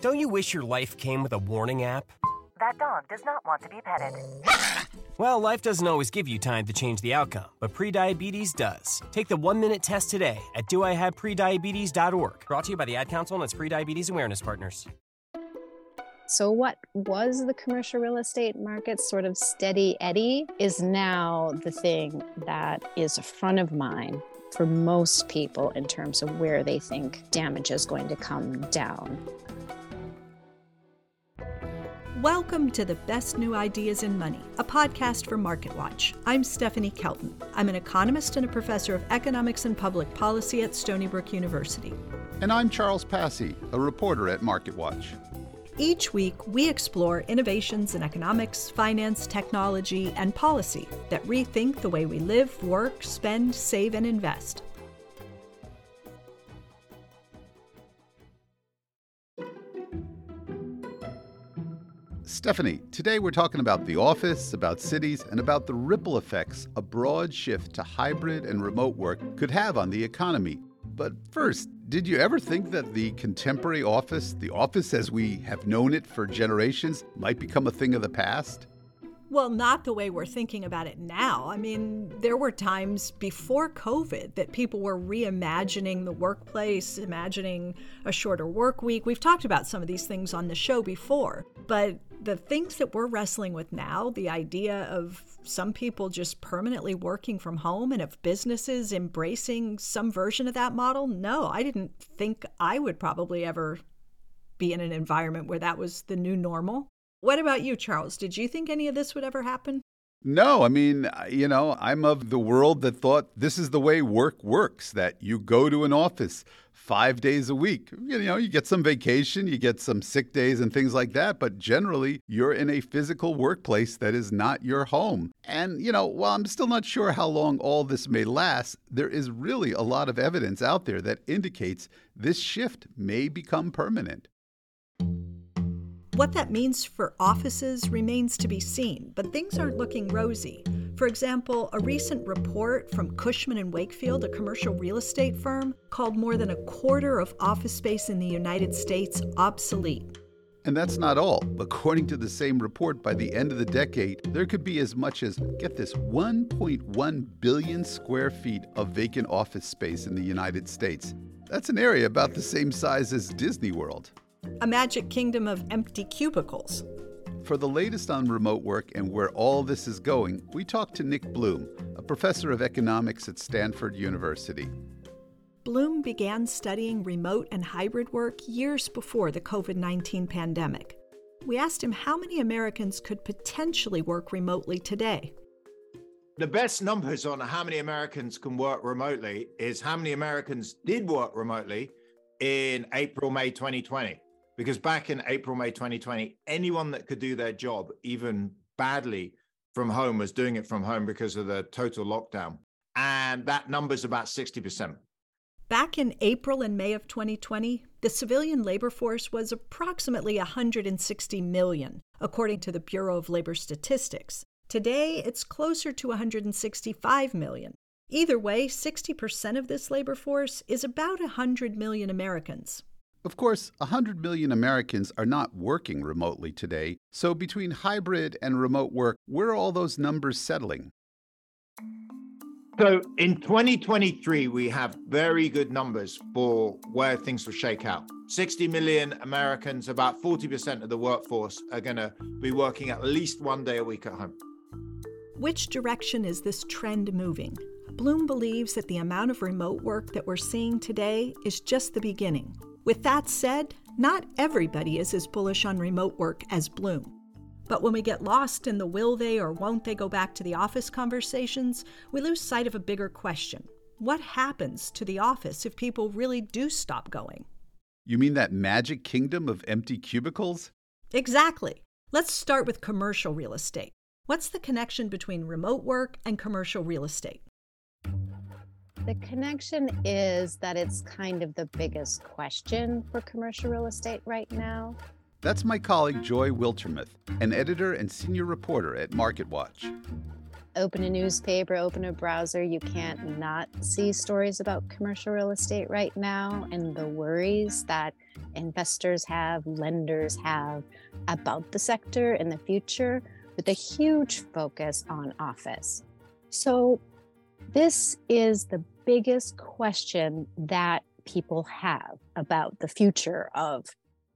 Don't you wish your life came with a warning app? That dog does not want to be petted. Well, life doesn't always give you time to change the outcome, but prediabetes does. Take the one minute test today at doihaveprediabetes.org. Brought to you by the Ad Council and its prediabetes awareness partners. So, what was the commercial real estate market sort of steady eddy is now the thing that is front of mind for most people in terms of where they think damage is going to come down. Welcome to the Best New Ideas in Money, a podcast for MarketWatch. I'm Stephanie Kelton. I'm an economist and a professor of economics and public policy at Stony Brook University. And I'm Charles Passy, a reporter at MarketWatch. Each week, we explore innovations in economics, finance, technology, and policy that rethink the way we live, work, spend, save, and invest. Stephanie, today we're talking about the office, about cities, and about the ripple effects a broad shift to hybrid and remote work could have on the economy. But first, did you ever think that the contemporary office, the office as we have known it for generations, might become a thing of the past? Well, not the way we're thinking about it now. I mean, there were times before COVID that people were reimagining the workplace, imagining a shorter work week. We've talked about some of these things on the show before, but the things that we're wrestling with now, the idea of some people just permanently working from home and of businesses embracing some version of that model, no, I didn't think I would probably ever be in an environment where that was the new normal. What about you, Charles? Did you think any of this would ever happen? No, I mean, you know, I'm of the world that thought this is the way work works that you go to an office five days a week. You know, you get some vacation, you get some sick days and things like that, but generally you're in a physical workplace that is not your home. And, you know, while I'm still not sure how long all this may last, there is really a lot of evidence out there that indicates this shift may become permanent. What that means for offices remains to be seen, but things aren't looking rosy. For example, a recent report from Cushman and Wakefield, a commercial real estate firm, called more than a quarter of office space in the United States obsolete. And that's not all. According to the same report, by the end of the decade, there could be as much as, get this, 1.1 billion square feet of vacant office space in the United States. That's an area about the same size as Disney World a magic kingdom of empty cubicles. For the latest on remote work and where all this is going, we talked to Nick Bloom, a professor of economics at Stanford University. Bloom began studying remote and hybrid work years before the COVID 19 pandemic. We asked him how many Americans could potentially work remotely today. The best numbers on how many Americans can work remotely is how many Americans did work remotely in April, May 2020 because back in April, May 2020, anyone that could do their job, even badly from home, was doing it from home because of the total lockdown. And that number is about 60%. Back in April and May of 2020, the civilian labor force was approximately 160 million, according to the Bureau of Labor Statistics. Today, it's closer to 165 million. Either way, 60% of this labor force is about 100 million Americans. Of course, 100 million Americans are not working remotely today, so between hybrid and remote work, where are all those numbers settling? So in 2023, we have very good numbers for where things will shake out. 60 million Americans, about 40% of the workforce, are going to be working at least one day a week at home. Which direction is this trend moving? Bloom believes that the amount of remote work that we're seeing today is just the beginning. With that said, not everybody is as bullish on remote work as Bloom. But when we get lost in the will they or won't they go back to the office conversations, we lose sight of a bigger question. What happens to the office if people really do stop going? You mean that magic kingdom of empty cubicles? Exactly. Let's start with commercial real estate. What's the connection between remote work and commercial real estate? The connection is that it's kind of the biggest question for commercial real estate right now. That's my colleague Joy Wiltermuth, an editor and senior reporter at MarketWatch. open a newspaper, open a browser, you can't not see stories about commercial real estate right now and the worries that investors have, lenders have about the sector in the future, with a huge focus on office. So, this is the biggest question that people have about the future of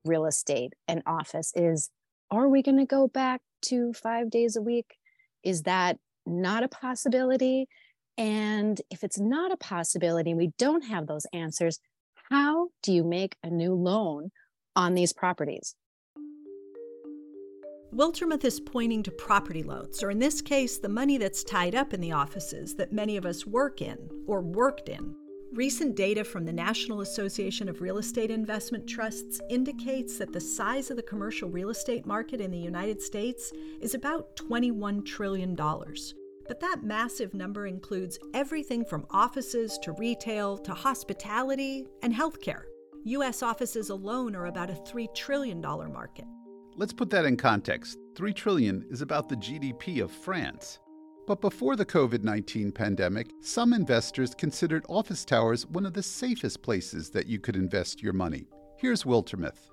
real estate and office is are we going to go back to 5 days a week? Is that not a possibility? And if it's not a possibility and we don't have those answers, how do you make a new loan on these properties? Wiltermuth is pointing to property loans, or in this case, the money that's tied up in the offices that many of us work in or worked in. Recent data from the National Association of Real Estate Investment Trusts indicates that the size of the commercial real estate market in the United States is about $21 trillion. But that massive number includes everything from offices to retail to hospitality and healthcare. U.S. offices alone are about a $3 trillion market. Let's put that in context. 3 trillion is about the GDP of France. But before the COVID 19 pandemic, some investors considered office towers one of the safest places that you could invest your money. Here's Wiltermuth.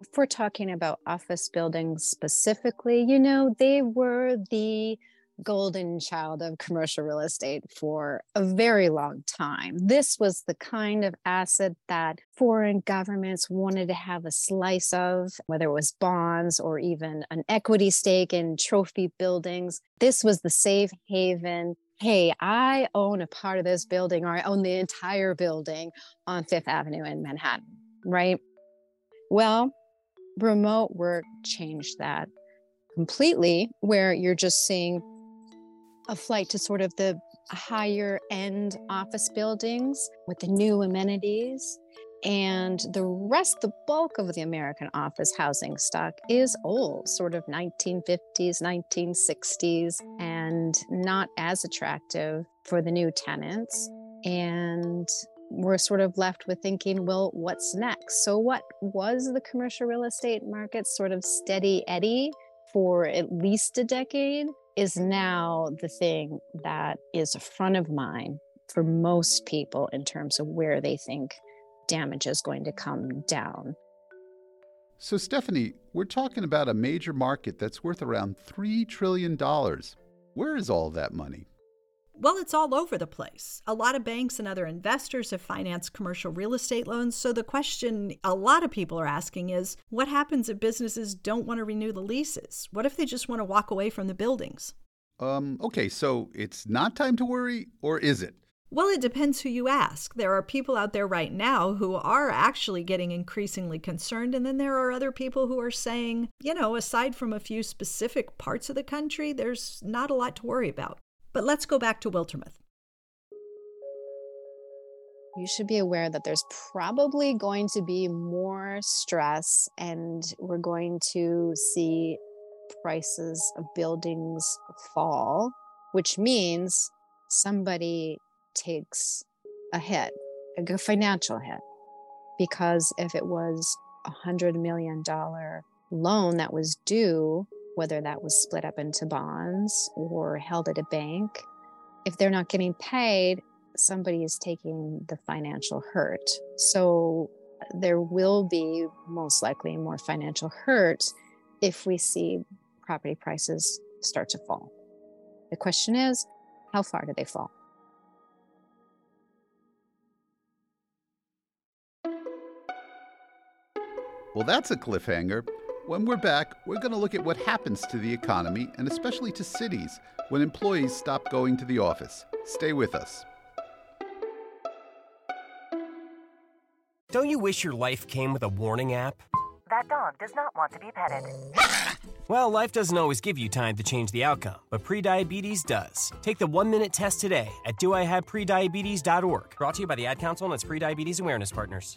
If we're talking about office buildings specifically, you know, they were the golden child of commercial real estate for a very long time. This was the kind of asset that foreign governments wanted to have a slice of, whether it was bonds or even an equity stake in trophy buildings. This was the safe haven. Hey, I own a part of this building or I own the entire building on Fifth Avenue in Manhattan, right? Well, remote work changed that completely, where you're just seeing a flight to sort of the higher end office buildings with the new amenities. And the rest, the bulk of the American office housing stock is old, sort of 1950s, 1960s, and not as attractive for the new tenants. And we're sort of left with thinking, well, what's next? So, what was the commercial real estate market sort of steady eddy for at least a decade? Is now the thing that is front of mind for most people in terms of where they think damage is going to come down. So, Stephanie, we're talking about a major market that's worth around $3 trillion. Where is all that money? Well, it's all over the place. A lot of banks and other investors have financed commercial real estate loans. So the question a lot of people are asking is what happens if businesses don't want to renew the leases? What if they just want to walk away from the buildings? Um, okay, so it's not time to worry, or is it? Well, it depends who you ask. There are people out there right now who are actually getting increasingly concerned. And then there are other people who are saying, you know, aside from a few specific parts of the country, there's not a lot to worry about. But let's go back to Wiltermuth. You should be aware that there's probably going to be more stress, and we're going to see prices of buildings fall, which means somebody takes a hit, a financial hit. Because if it was a hundred million dollar loan that was due whether that was split up into bonds or held at a bank. If they're not getting paid, somebody is taking the financial hurt. So there will be most likely more financial hurt if we see property prices start to fall. The question is, how far do they fall? Well, that's a cliffhanger. When we're back, we're going to look at what happens to the economy and especially to cities when employees stop going to the office. Stay with us. Don't you wish your life came with a warning app? That dog does not want to be petted. Well, life doesn't always give you time to change the outcome, but prediabetes does. Take the one minute test today at doihaveprediabetes.org. Brought to you by the Ad Council and its prediabetes awareness partners.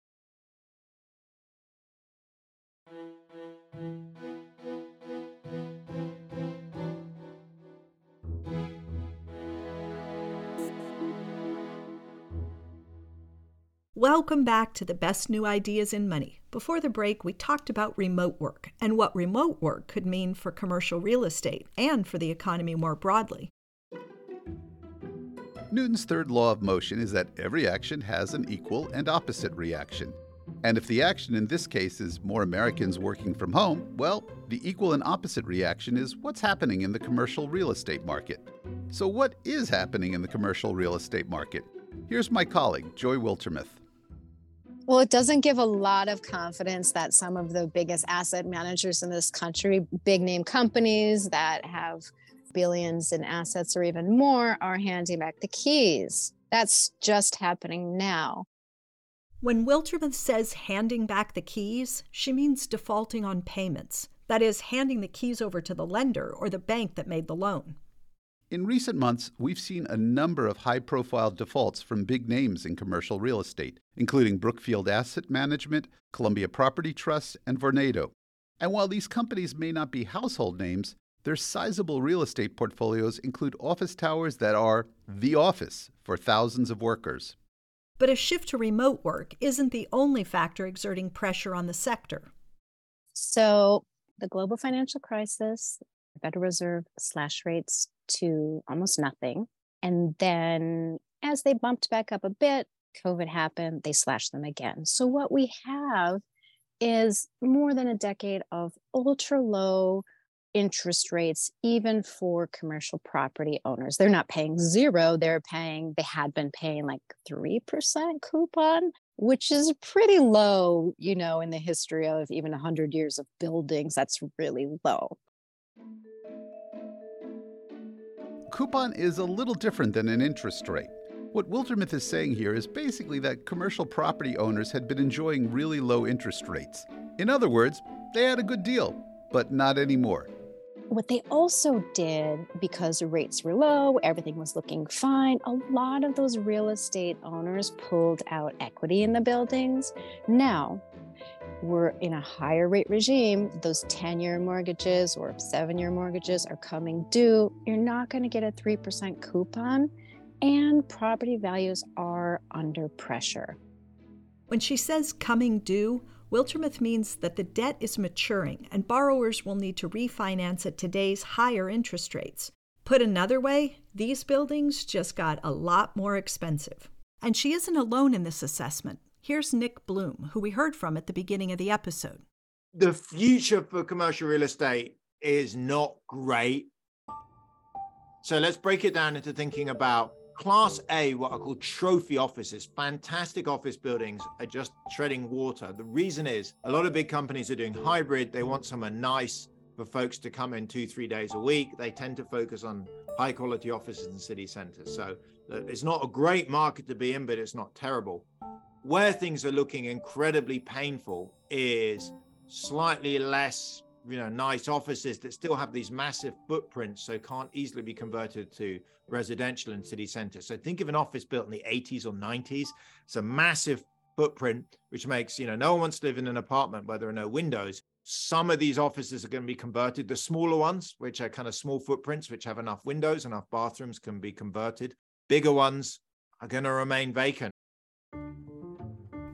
Welcome back to the best new ideas in money. Before the break, we talked about remote work and what remote work could mean for commercial real estate and for the economy more broadly. Newton's third law of motion is that every action has an equal and opposite reaction. And if the action in this case is more Americans working from home, well, the equal and opposite reaction is what's happening in the commercial real estate market. So, what is happening in the commercial real estate market? Here's my colleague, Joy Wiltermuth. Well, it doesn't give a lot of confidence that some of the biggest asset managers in this country, big name companies that have billions in assets or even more, are handing back the keys. That's just happening now. When Wiltermuth says handing back the keys, she means defaulting on payments. That is, handing the keys over to the lender or the bank that made the loan. In recent months, we've seen a number of high profile defaults from big names in commercial real estate, including Brookfield Asset Management, Columbia Property Trust, and Vornado. And while these companies may not be household names, their sizable real estate portfolios include office towers that are the office for thousands of workers. But a shift to remote work isn't the only factor exerting pressure on the sector. So, the global financial crisis, the Federal Reserve slash rates to almost nothing. And then as they bumped back up a bit, COVID happened, they slashed them again. So what we have is more than a decade of ultra low interest rates, even for commercial property owners. They're not paying zero, they're paying, they had been paying like 3% coupon, which is pretty low, you know, in the history of even 100 years of buildings. That's really low. Coupon is a little different than an interest rate. What Wiltermuth is saying here is basically that commercial property owners had been enjoying really low interest rates. In other words, they had a good deal, but not anymore. What they also did, because rates were low, everything was looking fine, a lot of those real estate owners pulled out equity in the buildings. Now, we're in a higher rate regime, those 10 year mortgages or seven year mortgages are coming due. You're not going to get a 3% coupon, and property values are under pressure. When she says coming due, Wiltermuth means that the debt is maturing and borrowers will need to refinance at today's higher interest rates. Put another way, these buildings just got a lot more expensive. And she isn't alone in this assessment. Here's Nick Bloom, who we heard from at the beginning of the episode. The future for commercial real estate is not great. So let's break it down into thinking about Class A, what are called trophy offices, fantastic office buildings are just treading water. The reason is a lot of big companies are doing hybrid. They want somewhere nice for folks to come in two, three days a week. They tend to focus on high quality offices in city centers. So it's not a great market to be in, but it's not terrible. Where things are looking incredibly painful is slightly less, you know, nice offices that still have these massive footprints, so can't easily be converted to residential in city centers. So think of an office built in the 80s or 90s. It's a massive footprint, which makes, you know, no one wants to live in an apartment where there are no windows. Some of these offices are going to be converted. The smaller ones, which are kind of small footprints, which have enough windows, enough bathrooms, can be converted. Bigger ones are going to remain vacant.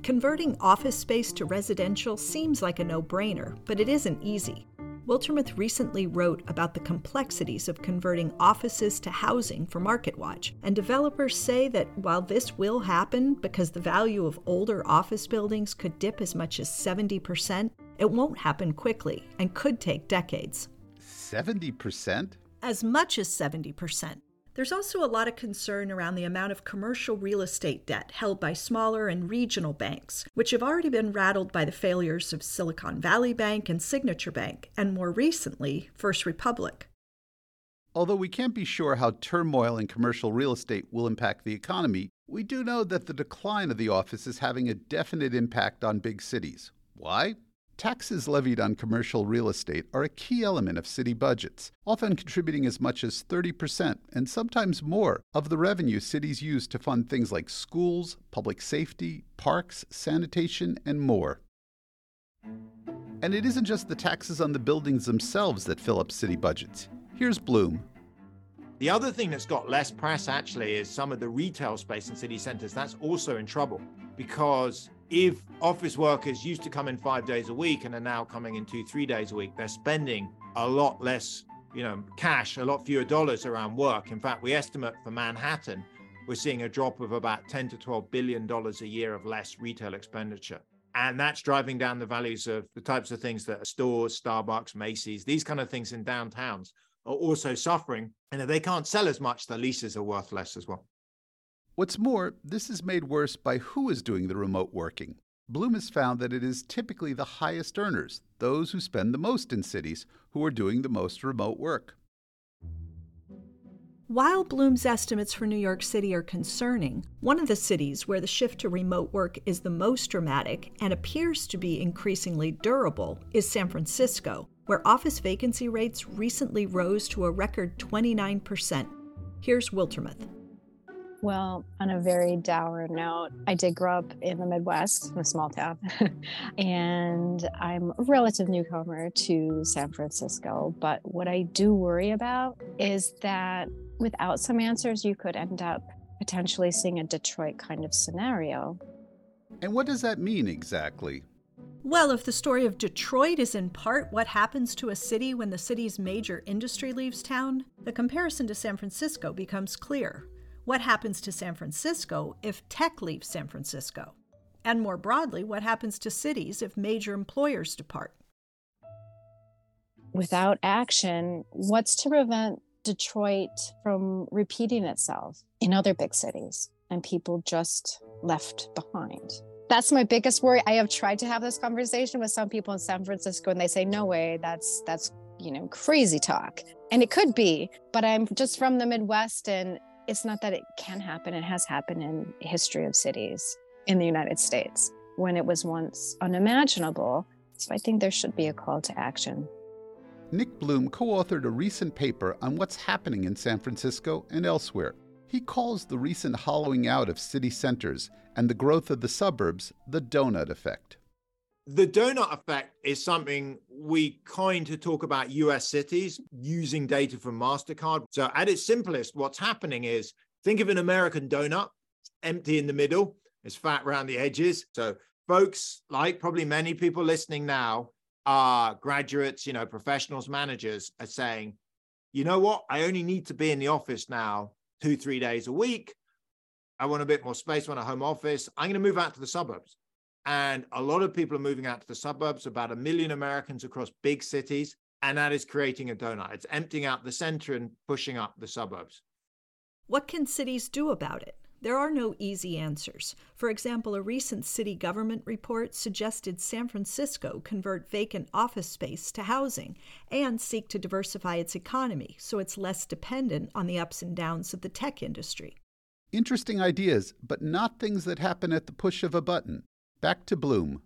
Converting office space to residential seems like a no brainer, but it isn't easy. Wiltermuth recently wrote about the complexities of converting offices to housing for MarketWatch, and developers say that while this will happen because the value of older office buildings could dip as much as 70%, it won't happen quickly and could take decades. 70%? As much as 70%. There's also a lot of concern around the amount of commercial real estate debt held by smaller and regional banks, which have already been rattled by the failures of Silicon Valley Bank and Signature Bank, and more recently, First Republic. Although we can't be sure how turmoil in commercial real estate will impact the economy, we do know that the decline of the office is having a definite impact on big cities. Why? Taxes levied on commercial real estate are a key element of city budgets, often contributing as much as 30% and sometimes more of the revenue cities use to fund things like schools, public safety, parks, sanitation, and more. And it isn't just the taxes on the buildings themselves that fill up city budgets. Here's Bloom. The other thing that's got less press actually is some of the retail space in city centers. That's also in trouble because if office workers used to come in five days a week and are now coming in two, three days a week, they're spending a lot less, you know, cash, a lot fewer dollars around work. In fact, we estimate for Manhattan, we're seeing a drop of about 10 to 12 billion dollars a year of less retail expenditure. And that's driving down the values of the types of things that stores, Starbucks, Macy's, these kind of things in downtowns are also suffering. And if they can't sell as much, the leases are worth less as well. What's more, this is made worse by who is doing the remote working. Bloom has found that it is typically the highest earners, those who spend the most in cities, who are doing the most remote work. While Bloom's estimates for New York City are concerning, one of the cities where the shift to remote work is the most dramatic and appears to be increasingly durable is San Francisco, where office vacancy rates recently rose to a record 29%. Here's Wiltermuth. Well, on a very dour note, I did grow up in the Midwest, in a small town, and I'm a relative newcomer to San Francisco. But what I do worry about is that without some answers, you could end up potentially seeing a Detroit kind of scenario. And what does that mean exactly? Well, if the story of Detroit is in part what happens to a city when the city's major industry leaves town, the comparison to San Francisco becomes clear what happens to San Francisco if tech leaves San Francisco? And more broadly, what happens to cities if major employers depart? Without action, what's to prevent Detroit from repeating itself in other big cities and people just left behind? That's my biggest worry. I have tried to have this conversation with some people in San Francisco and they say no way, that's that's you know crazy talk. And it could be, but I'm just from the Midwest and it's not that it can happen, it has happened in history of cities in the United States when it was once unimaginable. So I think there should be a call to action. Nick Bloom co authored a recent paper on what's happening in San Francisco and elsewhere. He calls the recent hollowing out of city centers and the growth of the suburbs the donut effect. The donut effect is something we kind of talk about US cities using data from MasterCard. So, at its simplest, what's happening is think of an American donut, empty in the middle, it's fat around the edges. So, folks, like probably many people listening now, are graduates, you know, professionals, managers are saying, you know what? I only need to be in the office now two, three days a week. I want a bit more space, I want a home office. I'm going to move out to the suburbs. And a lot of people are moving out to the suburbs, about a million Americans across big cities. And that is creating a donut. It's emptying out the center and pushing up the suburbs. What can cities do about it? There are no easy answers. For example, a recent city government report suggested San Francisco convert vacant office space to housing and seek to diversify its economy so it's less dependent on the ups and downs of the tech industry. Interesting ideas, but not things that happen at the push of a button. Back to Bloom.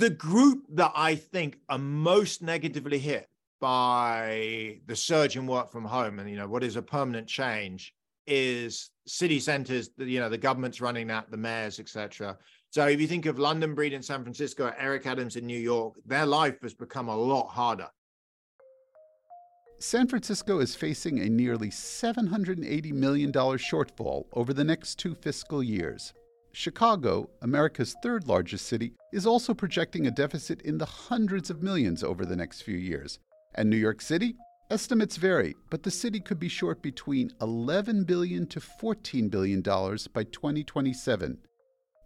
The group that I think are most negatively hit by the surge in work from home and you know what is a permanent change is city centers you know the government's running that the mayors etc so if you think of london breed in san francisco eric adams in new york their life has become a lot harder. San francisco is facing a nearly $780 million shortfall over the next two fiscal years Chicago, America's third largest city, is also projecting a deficit in the hundreds of millions over the next few years. And New York City? Estimates vary, but the city could be short between 11 billion to $14 billion by 2027.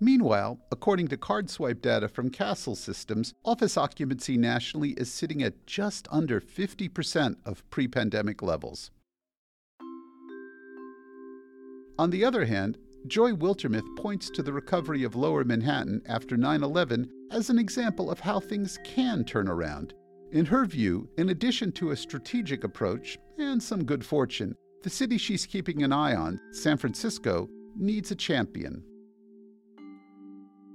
Meanwhile, according to card swipe data from Kastle Systems, office occupancy nationally is sitting at just under 50% of pre pandemic levels. On the other hand, Joy Wiltermuth points to the recovery of Lower Manhattan after 9 11 as an example of how things can turn around. In her view, in addition to a strategic approach and some good fortune, the city she's keeping an eye on, San Francisco, needs a champion.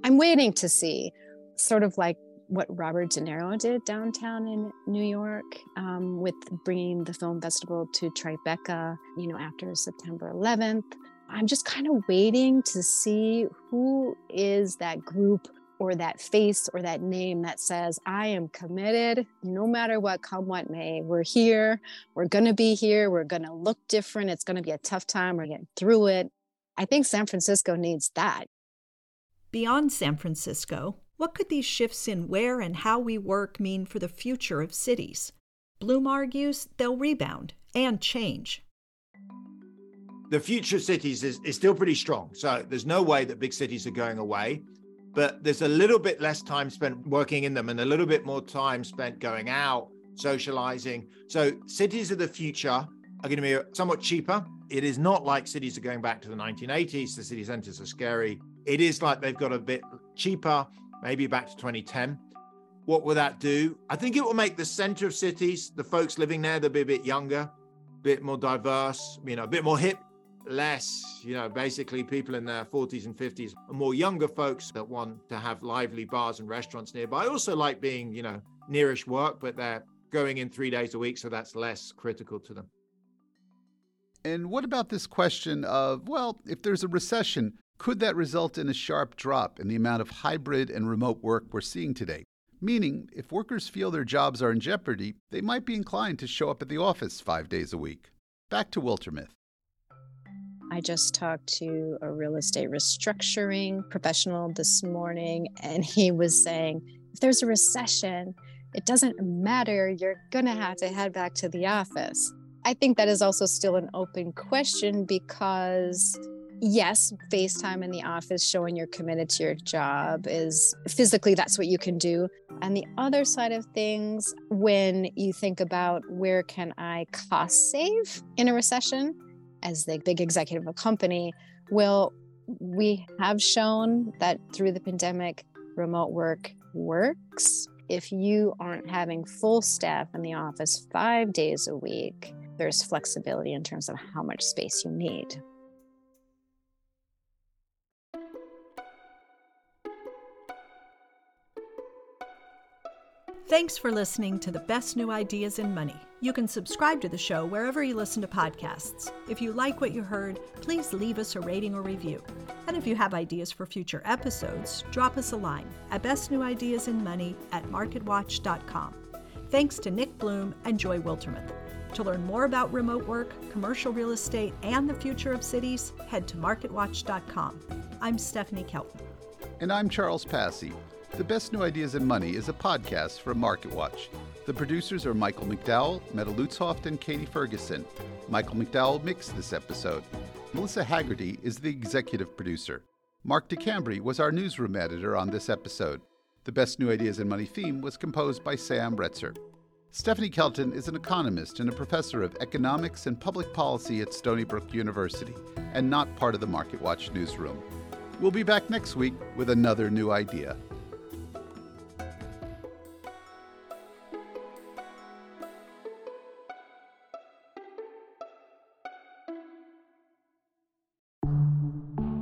I'm waiting to see, sort of like what Robert De Niro did downtown in New York um, with bringing the film festival to Tribeca, you know, after September 11th. I'm just kind of waiting to see who is that group or that face or that name that says, I am committed no matter what, come what may. We're here. We're going to be here. We're going to look different. It's going to be a tough time. We're getting through it. I think San Francisco needs that. Beyond San Francisco, what could these shifts in where and how we work mean for the future of cities? Bloom argues they'll rebound and change. The future cities is, is still pretty strong. So there's no way that big cities are going away, but there's a little bit less time spent working in them and a little bit more time spent going out, socializing. So cities of the future are going to be somewhat cheaper. It is not like cities are going back to the 1980s. The city centers are scary. It is like they've got a bit cheaper, maybe back to 2010. What will that do? I think it will make the center of cities, the folks living there, they'll be a bit younger, a bit more diverse, you know, a bit more hip, less, you know, basically people in their 40s and 50s, and more younger folks that want to have lively bars and restaurants nearby. I also like being, you know, nearish work, but they're going in three days a week, so that's less critical to them. And what about this question of, well, if there's a recession, could that result in a sharp drop in the amount of hybrid and remote work we're seeing today? Meaning, if workers feel their jobs are in jeopardy, they might be inclined to show up at the office five days a week. Back to Wiltermuth. I just talked to a real estate restructuring professional this morning, and he was saying if there's a recession, it doesn't matter. You're going to have to head back to the office. I think that is also still an open question because yes, FaceTime in the office showing you're committed to your job is physically that's what you can do. And the other side of things, when you think about where can I cost save in a recession as the big executive of a company, will we have shown that through the pandemic, remote work works. If you aren't having full staff in the office five days a week, there's flexibility in terms of how much space you need. Thanks for listening to the best new ideas in money. You can subscribe to the show wherever you listen to podcasts. If you like what you heard, please leave us a rating or review. And if you have ideas for future episodes, drop us a line at bestnewideasinmoney at marketwatch.com. Thanks to Nick Bloom and Joy Wiltermuth. To learn more about remote work, commercial real estate, and the future of cities, head to marketwatch.com. I'm Stephanie Kelton. And I'm Charles Passy. The Best New Ideas in Money is a podcast from MarketWatch. The producers are Michael McDowell, Meta Lutzhoft, and Katie Ferguson. Michael McDowell mixed this episode. Melissa Haggerty is the executive producer. Mark DeCambre was our newsroom editor on this episode. The Best New Ideas in Money theme was composed by Sam Retzer. Stephanie Kelton is an economist and a professor of economics and public policy at Stony Brook University, and not part of the MarketWatch newsroom. We'll be back next week with another new idea.